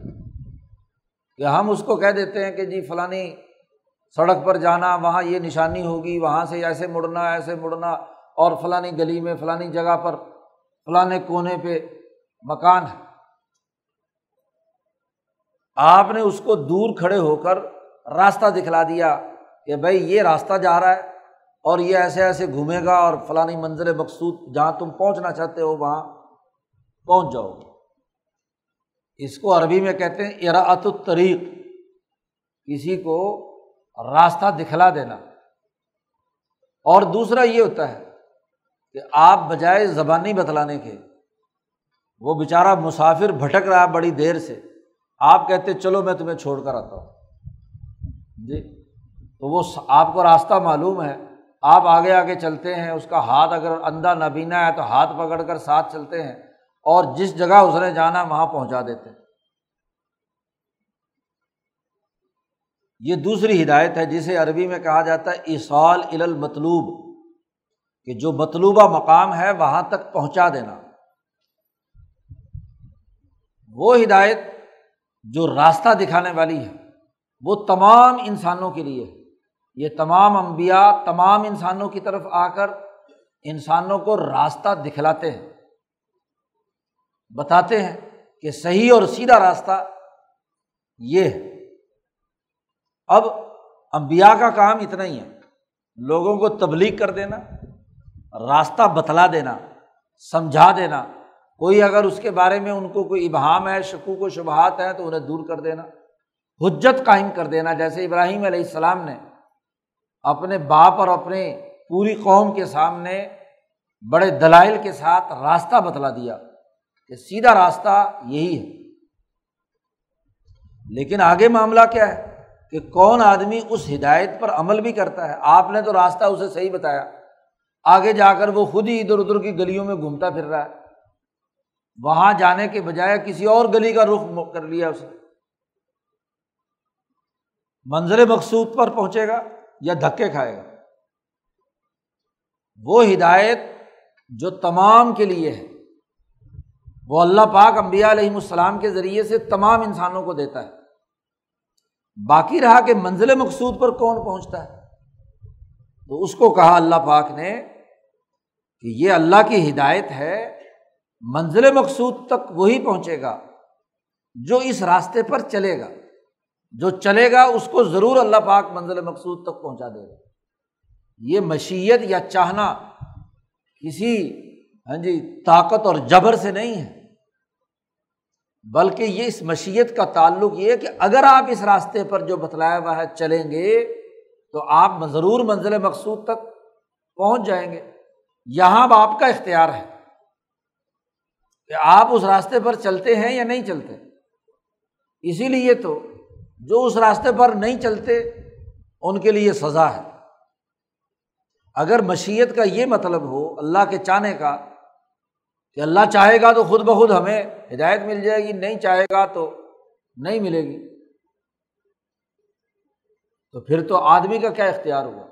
کہ ہم اس کو کہہ دیتے ہیں کہ جی فلانی سڑک پر جانا، وہاں یہ نشانی ہوگی، وہاں سے ایسے مڑنا ایسے مڑنا، اور فلانی گلی میں، فلانی جگہ پر فلاں کونے پہ مکان ہے۔ آپ نے اس کو دور کھڑے ہو کر راستہ دکھلا دیا کہ بھائی یہ راستہ جا رہا ہے اور یہ ایسے ایسے گھومے گا اور فلانی منظر مقصود، جہاں تم پہنچنا چاہتے ہو، وہاں پہنچ جاؤ گے۔ اس کو عربی میں کہتے ہیں اراۃ الطریق کسی کو راستہ دکھلا دینا۔ اور دوسرا یہ ہوتا ہے کہ آپ بجائے زبانی بتلانے کے، وہ بیچارہ مسافر بھٹک رہا بڑی دیر سے، آپ کہتے چلو میں تمہیں چھوڑ کر آتا ہوں۔ جی؟ تو وہ آپ کو راستہ معلوم ہے، آپ آگے آگے چلتے ہیں، اس کا ہاتھ اگر اندھا نبینا ہے تو ہاتھ پکڑ کر ساتھ چلتے ہیں۔ اور جس جگہ اس نے جانا وہاں پہنچا دیتے یہ دوسری ہدایت ہے جسے عربی میں کہا جاتا ہے اصال المطلوب، کہ جو مطلوبہ مقام ہے وہاں تک پہنچا دینا۔ وہ ہدایت جو راستہ دکھانے والی ہے، وہ تمام انسانوں کے لیے ہے۔ یہ تمام انبیاء تمام انسانوں کی طرف آ کر انسانوں کو راستہ دکھلاتے ہیں۔ بتاتے ہیں کہ صحیح اور سیدھا راستہ یہ ہے۔ اب امبیا کا کام اتنا ہی ہے۔ لوگوں کو تبلیغ کر دینا، راستہ بتلا دینا، سمجھا دینا۔ کوئی اگر اس کے بارے میں ان کو کوئی ابہام ہے، شکوک و شبہات ہیں تو انہیں دور کر دینا۔ حجت قائم کر دینا۔ جیسے ابراہیم علیہ السلام نے اپنے باپ اور اپنے پوری قوم کے سامنے بڑے دلائل کے ساتھ راستہ بتلا دیا۔ کہ سیدھا راستہ یہی ہے۔ لیکن آگے معاملہ کیا ہے کہ کون آدمی اس ہدایت پر عمل بھی کرتا ہے؟ آپ نے تو راستہ اسے صحیح بتایا۔ آگے جا کر وہ خود ہی ادھر ادھر کی گلیوں میں گھومتا پھر رہا ہے۔ وہاں جانے کے بجائے کسی اور گلی کا رخ کر لیا اس نے۔ منظر مقصود پر پہنچے گا یا دھکے کھائے گا؟ وہ ہدایت جو تمام کے لیے ہے۔ وہ اللہ پاک امبیا علیہم السلام کے ذریعے سے تمام انسانوں کو دیتا ہے۔ باقی رہا کہ منزل مقصود پر کون پہنچتا ہے؟ تو اس کو کہا اللہ پاک نے کہ یہ اللہ کی ہدایت ہے، منزل مقصود تک وہی پہنچے گا جو اس راستے پر چلے گا۔ جو چلے گا، اس کو ضرور اللہ پاک منزل مقصود تک پہنچا دے گا۔ یہ مشیت یا چاہنا کسی ہاں جی طاقت اور جبر سے نہیں ہے۔ بلکہ یہ اس مشیت کا تعلق یہ ہے کہ اگر آپ اس راستے پر جو بتلایا ہوا ہے چلیں گے، تو آپ ضرور منزل مقصود تک پہنچ جائیں گے۔ یہاں آپ کا اختیار ہے کہ آپ اس راستے پر چلتے ہیں یا نہیں چلتے۔ اسی لیے تو جو اس راستے پر نہیں چلتے، ان کے لیے سزا ہے۔ اگر مشیت کا یہ مطلب ہو، اللہ کے چاہنے کا کہ اللہ چاہے گا تو خود بخود ہمیں ہدایت مل جائے گی، نہیں چاہے گا تو نہیں ملے گی۔ تو پھر تو آدمی کا کیا اختیار ہوا؟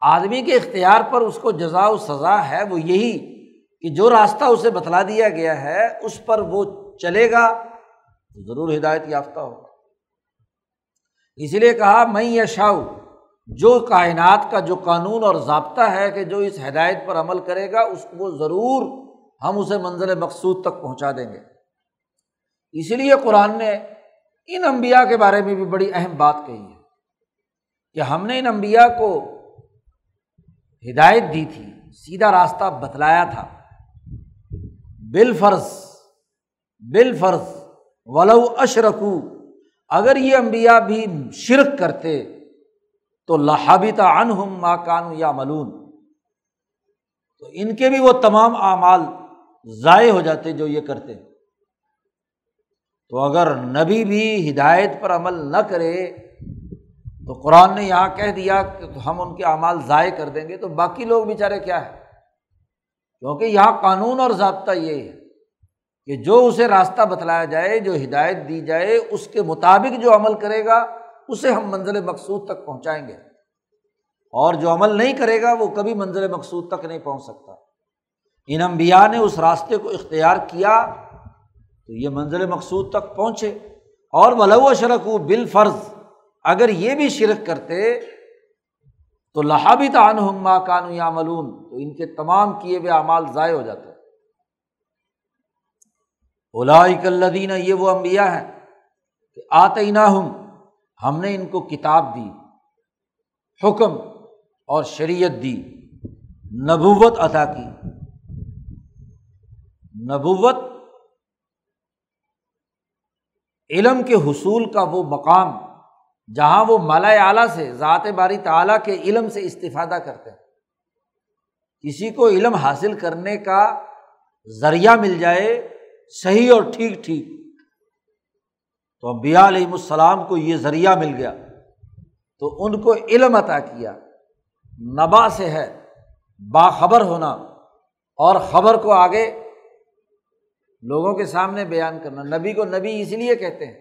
آدمی کے اختیار پر اس کو جزا و سزا ہے، وہ یہی کہ جو راستہ اسے بتلا دیا گیا ہے، اس پر وہ چلے گا تو ضرور ہدایت یافتہ ہوگا۔ اسی لیے کہا میں یشاؤ جو کائنات کا جو قانون اور ضابطہ ہے کہ جو اس ہدایت پر عمل کرے گا، اس کو ضرور ہم اسے منزل مقصود تک پہنچا دیں گے۔ اسی لیے قرآن نے ان امبیا کے بارے میں بھی بڑی اہم بات کہی ہے کہ ہم نے ان امبیا کو ہدایت دی تھی، سیدھا راستہ بتلایا تھا۔ بال فرض بال فرض ولو اشرکو، اگر یہ امبیا بھی شرک کرتے تو لہابتا ان کان یا ملون تو ان کے بھی وہ تمام اعمال ضائع ہو جاتے جو یہ کرتے تو اگر نبی بھی ہدایت پر عمل نہ کرے، تو قرآن نے یہاں کہہ دیا کہ ہم ان کے اعمال ضائع کر دیں گے، تو باقی لوگ بیچارے کیا ہے کیونکہ یہاں قانون اور ضابطہ یہ ہے کہ جو اسے راستہ بتلایا جائے، جو ہدایت دی جائے، اس کے مطابق جو عمل کرے گا، اسے ہم منزل مقصود تک پہنچائیں گے۔ اور جو عمل نہیں کرے گا، وہ کبھی منزل مقصود تک نہیں پہنچ سکتا۔ ان انبیاء نے اس راستے کو اختیار کیا تو یہ منزل مقصود تک پہنچے۔ اور ولو شرک و بال فرض اگر یہ بھی شرک کرتے تو لہابی تعن ہما یا ملون تو ان کے تمام کیے ہوئے اعمال ضائع ہو جاتے۔ الدین یہ وہ امبیا ہیں کہ آتے نہ ہوں ہم نے ان کو کتاب دی، حکم اور شریعت دی، نبوت عطا کی۔ نبوت، علم کے حصول کا وہ مقام جہاں وہ مالا اعلیٰ سے، ذات باری تعلیٰ کے علم سے استفادہ کرتے ہیں۔ کسی کو علم حاصل کرنے کا ذریعہ مل جائے، صحیح اور ٹھیک ٹھیک۔ تو امبیا علیہم السلام کو یہ ذریعہ مل گیا۔ تو ان کو علم عطا کیا۔ نبا سے ہے، باخبر ہونا اور خبر کو آگے لوگوں کے سامنے بیان کرنا۔ نبی کو نبی اس لیے کہتے ہیں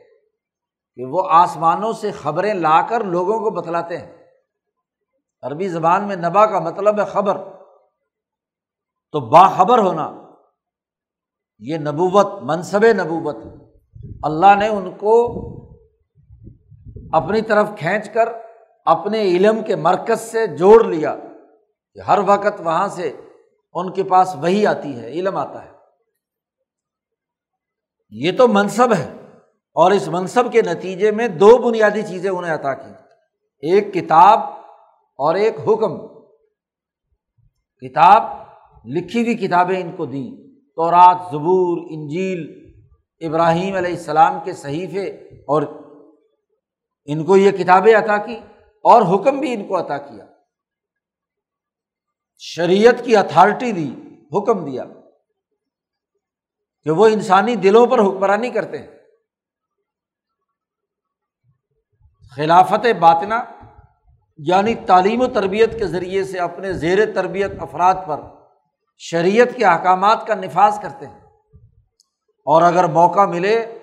کہ وہ آسمانوں سے خبریں لا کر لوگوں کو بتلاتے ہیں۔ عربی زبان میں نبا کا مطلب ہے خبر۔ تو باخبر ہونا، یہ نبوت، منصب نبوت۔ اللہ نے ان کو اپنی طرف کھینچ کر اپنے علم کے مرکز سے جوڑ لیا کہ ہر وقت وہاں سے ان کے پاس وہی آتی ہے، علم آتا ہے۔ یہ تو منصب ہے۔ اور اس منصب کے نتیجے میں دو بنیادی چیزیں انہیں عطا کی۔ ایک کتاب اور ایک حکم۔ کتاب، لکھی ہوئی کتابیں ان کو دیں۔ تو رات زبور، انجیل، ابراہیم علیہ السلام کے صحیفے اور ان کو یہ کتابیں عطا کی اور حکم بھی ان کو عطا کیا۔ شریعت کی اتھارٹی دی، حکم دیا۔ کہ وہ انسانی دلوں پر حکمرانی کرتے ہیں۔ خلافت باطنا یعنی تعلیم و تربیت کے ذریعے سے اپنے زیر تربیت افراد پر شریعت کے احکامات کا نفاذ کرتے ہیں۔ اور اگر موقع ملے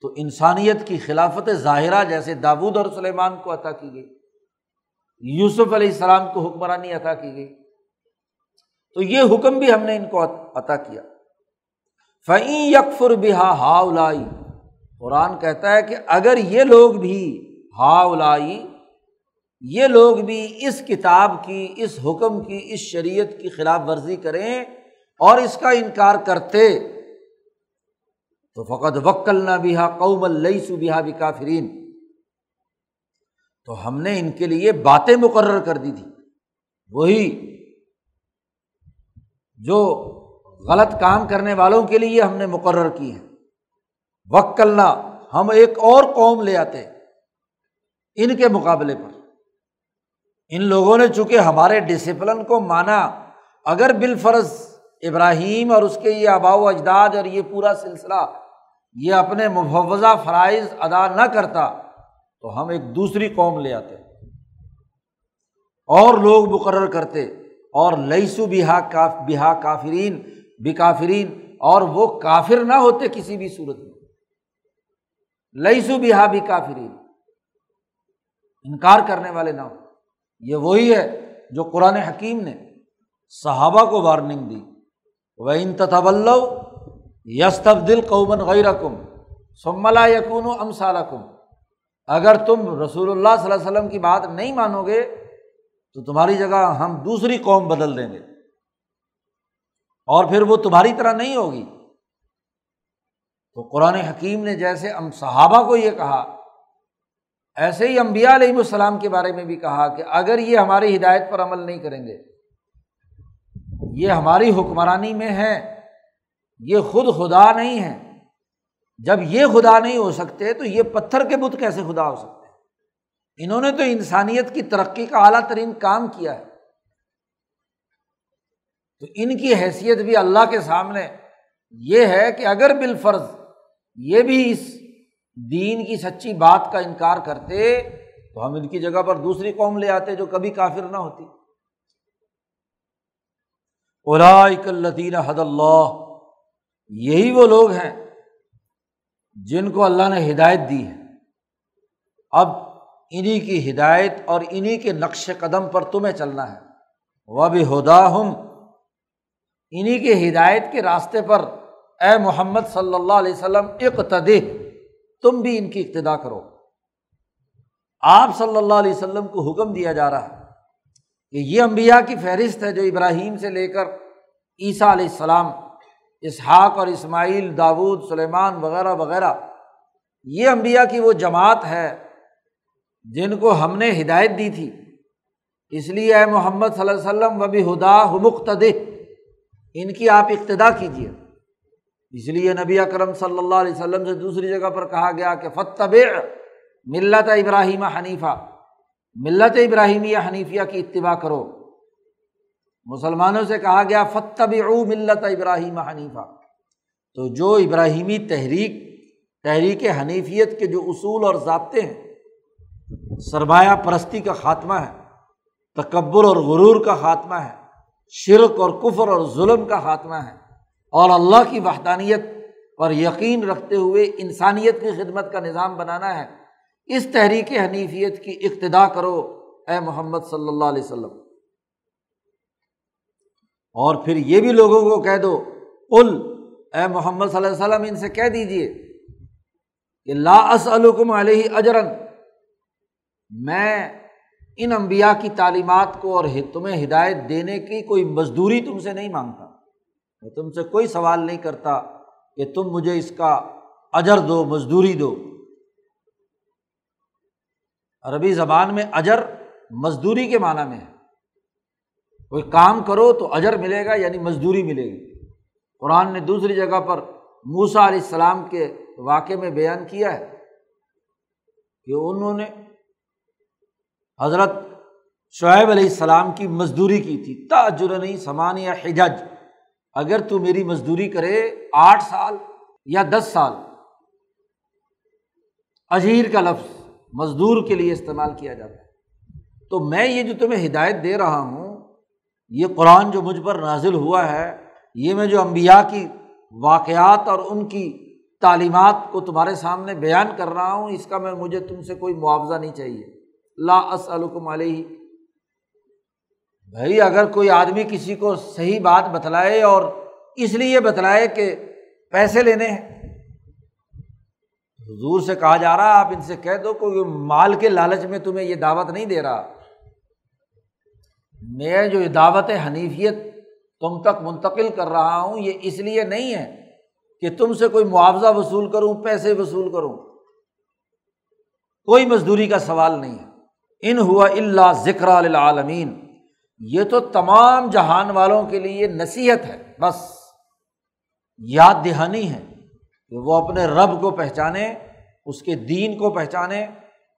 تو انسانیت کی خلافت ظاہرہ جیسے داود اور سلیمان کو عطا کی گئی، یوسف علیہ السلام کو حکمرانی عطا کی گئی۔ تو یہ حکم بھی ہم نے ان کو عطا کیا۔ فعین یکفر بہا ہاؤلائی قرآن کہتا ہے کہ اگر یہ لوگ بھی ہاؤلائی یہ لوگ بھی اس کتاب کی، اس حکم کی، اس شریعت کی خلاف ورزی کریں اور اس کا انکار کرتے، تو فقط وکل نہ بھی قوم سو بھی بھی کافرین تو ہم نے ان کے لیے باتیں مقرر کر دی تھی وہی جو غلط کام کرنے والوں کے لیے ہم نے مقرر کی ہے۔ وکلنا، ہم ایک اور قوم لے آتے ان کے مقابلے پر۔ ان لوگوں نے چونکہ ہمارے ڈسپلن کو مانا، اگر بالفرض ابراہیم اور اس کے یہ آبا و اجداد اور یہ پورا سلسلہ یہ اپنے مفوضہ فرائض ادا نہ کرتا، تو ہم ایک دوسری قوم لے آتے۔ اور لوگ مقرر کرتے، اور لئیسو بہا کاف، بہا کافرین بھی کافرین اور وہ کافر نہ ہوتے کسی بھی صورت میں۔ لئیسو بہا بھی کافرین انکار کرنے والے نہ ہو یہ وہی ہے جو قرآن حکیم نے صحابہ کو وارننگ دی۔ وہ ان تطول یس تبدیل قومن غیر کم سملا یقون و امسال کم اگر تم رسول اللہ صلی اللہ علیہ وسلم کی بات نہیں مانو گے، تو تمہاری جگہ ہم دوسری قوم بدل دیں گے۔ اور پھر وہ تمہاری طرح نہیں ہوگی۔ تو قرآن حکیم نے جیسے ام صحابہ کو یہ کہا، ایسے ہی امبیا علیہ السلام کے بارے میں بھی کہا کہ اگر یہ ہماری ہدایت پر عمل نہیں کریں گے، یہ ہماری حکمرانی میں ہے، یہ خود خدا نہیں ہے۔ جب یہ خدا نہیں ہو سکتے تو یہ پتھر کے بت کیسے خدا ہو سکتے؟ ہیں انہوں نے تو انسانیت کی ترقی کا اعلیٰ ترین کام کیا ہے۔ تو ان کی حیثیت بھی اللہ کے سامنے یہ ہے کہ اگر بالفرض یہ بھی اس دین کی سچی بات کا انکار کرتے تو ہم ان کی جگہ پر دوسری قوم لے آتے جو کبھی کافر نہ ہوتی۔ الدین حد اللہ، یہی وہ لوگ ہیں جن کو اللہ نے ہدایت دی ہے۔ اب انہیں کی ہدایت اور انہیں کے نقش قدم پر تمہیں چلنا ہے۔ وہ بھی ہدا ہم انہیں کے ہدایت کے راستے پر اے محمد صلی اللہ علیہ وسلم اقتد تم بھی ان کی ابتدا کرو۔ آپ صلی اللہ علیہ وسلم کو حکم دیا جا رہا ہے کہ یہ امبیا کی فہرست ہے جو ابراہیم سے لے کر عیسیٰ علیہ السلام، اسحاق اور اسماعیل، داود، سلیمان وغیرہ وغیرہ، یہ امبیا کی وہ جماعت ہے جن کو ہم نے ہدایت دی تھی۔ اس لیے اے محمد صلی اللہ علیہ وسلم و بھی ہدا مقتد ان کی آپ ابتدا کیجیے اس لیے نبی اکرم صلی اللہ علیہ وسلم سے دوسری جگہ پر کہا گیا کہ فتب ملت ابراہیم حنیفہ، ملت ابراہیمیہ حنیفیہ کی اتباع کرو۔ مسلمانوں سے کہا گیا فتب او ملت ابراہیم حنیفہ۔ تو جو ابراہیمی تحریک تحریک حنیفیت کے جو اصول اور ضابطے ہیں، سرمایہ پرستی کا خاتمہ ہے، تکبر اور غرور کا خاتمہ ہے شرک اور کفر اور ظلم کا خاتمہ ہے۔ اور اللہ کی وحدانیت پر یقین رکھتے ہوئے انسانیت کی خدمت کا نظام بنانا ہے۔ اس تحریک حنیفیت کی ابتدا کرو اے محمد صلی اللہ علیہ وسلم۔ اور پھر یہ بھی لوگوں کو کہہ دو ال اے محمد صلی اللہ علیہ وسلم، ان سے کہہ دیجیے کہ لا اسلکم علیہ اجرن میں ان امبیا کی تعلیمات کو اور تمہیں ہدایت دینے کی کوئی مزدوری تم سے نہیں مانگتا۔ میں تم سے کوئی سوال نہیں کرتا کہ تم مجھے اس کا اجر دو، مزدوری دو۔ عربی زبان میں اجر مزدوری کے معنی میں ہے۔ کوئی کام کرو تو اجر ملے گا یعنی مزدوری ملے گی۔ قرآن نے دوسری جگہ پر موسا علیہ السلام کے واقعے میں بیان کیا ہے کہ انہوں نے حضرت شعیب علیہ السلام کی مزدوری کی تھی۔ تاجر نہیں سمان یا حجج۔ اگر تو میری مزدوری کرے آٹھ سال یا دس سال۔ اجیر کا لفظ مزدور کے لیے استعمال کیا جاتا ہے۔ تو میں یہ جو تمہیں ہدایت دے رہا ہوں، یہ قرآن جو مجھ پر نازل ہوا ہے، یہ میں جو امبیا کی واقعات اور ان کی تعلیمات کو تمہارے سامنے بیان کر رہا ہوں، اس کا میں مجھے تم سے کوئی معاوضہ نہیں چاہیے۔ لا اسلکم علیہ۔ بھائی، اگر کوئی آدمی کسی کو صحیح بات بتلائے اور اس لیے بتلائے کہ پیسے لینے ہیں۔ حضور سے کہا جا رہا، آپ ان سے کہہ دو کوئی مال کے لالچ میں تمہیں یہ دعوت نہیں دے رہا۔ میں جو دعوت حنیفیت تم تک منتقل کر رہا ہوں، یہ اس لیے نہیں ہے کہ تم سے کوئی معاوضہ وصول کروں، پیسے وصول کروں۔ کوئی مزدوری کا سوال نہیں ہے۔ ان ہوا اللہ ذکر العالمین یہ تو تمام جہان والوں کے لیے نصیحت ہے، بس۔ یاد دہانی ہے کہ وہ اپنے رب کو پہچانے، اس کے دین کو پہچانے،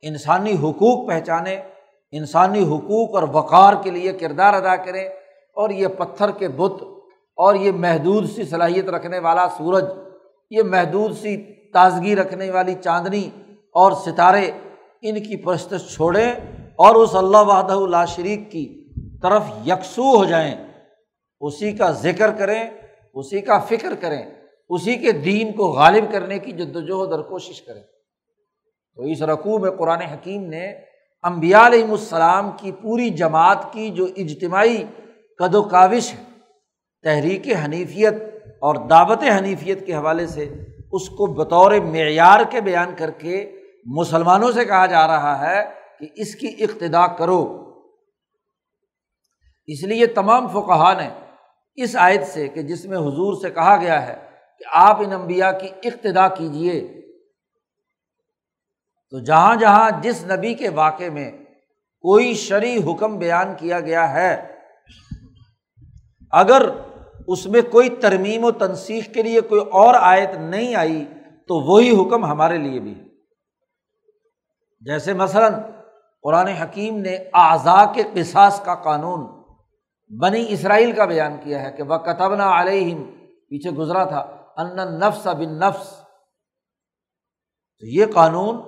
انسانی حقوق پہچانے، انسانی حقوق اور وقار کے لیے کردار ادا کرے اور یہ پتھر کے بت اور یہ محدود سی صلاحیت رکھنے والا سورج، یہ محدود سی تازگی رکھنے والی چاندنی اور ستارے ان کی پرستش چھوڑیں اور اس اللہ وحدہ اللہ شریک کی طرف یکسو ہو جائیں۔ اسی کا ذکر کریں، اسی کا فکر کریں، اسی کے دین کو غالب کرنے کی جد وجہد اور کوشش کریں۔ تو اس رقوع میں قرآن حکیم نے امبیا علیہم السلام کی پوری جماعت کی جو اجتماعی قد و کاوش ہے، تحریک حنیفیت اور دعوت حنیفیت کے حوالے سے اس کو بطور معیار کے بیان کر کے مسلمانوں سے کہا جا رہا ہے کہ اس کی اقتدا کرو۔ اس لیے تمام فقہ نے اس آیت سے کہ جس میں حضور سے کہا گیا ہے کہ آپ ان انبیاء کی اقتدا کیجیے تو جہاں جہاں جس نبی کے واقعے میں کوئی شرعی حکم بیان کیا گیا ہے، اگر اس میں کوئی ترمیم و تنسیخ کے لیے کوئی اور آیت نہیں آئی، تو وہی حکم ہمارے لیے بھی۔ ہے جیسے مثلاً قرآن حکیم نے اعضاء کے قصاص کا قانون بنی اسرائیل کا بیان کیا ہے کہ وہ کتبنا علیہم پیچھے گزرا تھا ان نفس بن نفس تو یہ قانون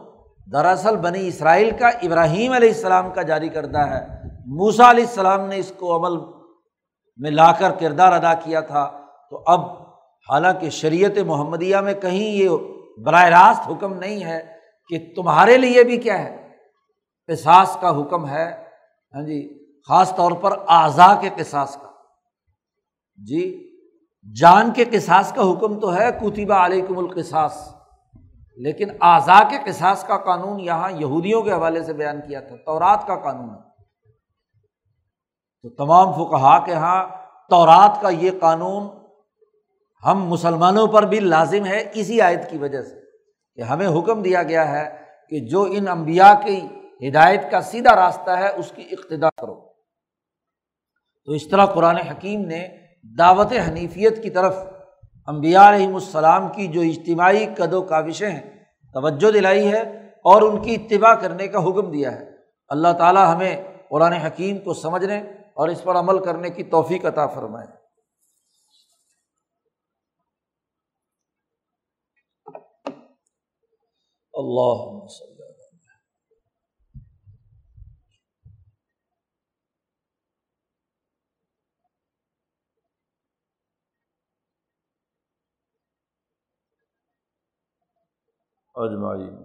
دراصل بنی اسرائیل کا، ابراہیم علیہ السلام کا جاری کردہ ہے۔ موسا علیہ السلام نے اس کو عمل میں لا کر کردار ادا کیا تھا۔ تو اب حالانکہ شریعت محمدیہ میں کہیں یہ براہ راست حکم نہیں ہے کہ تمہارے لیے بھی کیا ہے؟ پساس کا حکم ہے۔ ہاں جی خاص طور پر اعضا کے قصاص کا۔ جی جان کے قصاص کا حکم تو ہے کتبہ علیکم القصاص۔ لیکن اعضا کے قصاص کا قانون یہاں یہودیوں کے حوالے سے بیان کیا تھا، تورات کا قانون ہے۔ تو تمام فقہا کے یہاں تورات کا یہ قانون ہم مسلمانوں پر بھی لازم ہے اسی آیت کی وجہ سے۔ کہ ہمیں حکم دیا گیا ہے کہ جو ان امبیا کی ہدایت کا سیدھا راستہ ہے، اس کی اقتدا کرو۔ تو اس طرح قرآن حکیم نے دعوت حنیفیت کی طرف امبیا علیہم السلام کی جو اجتماعی قد و کاوشیں ہیں، توجہ دلائی ہے اور ان کی اتباع کرنے کا حکم دیا ہے۔ اللہ تعالیٰ ہمیں قرآن حکیم کو سمجھنے اور اس پر عمل کرنے کی توفیق عطا فرمائے۔ اللہ اجمائی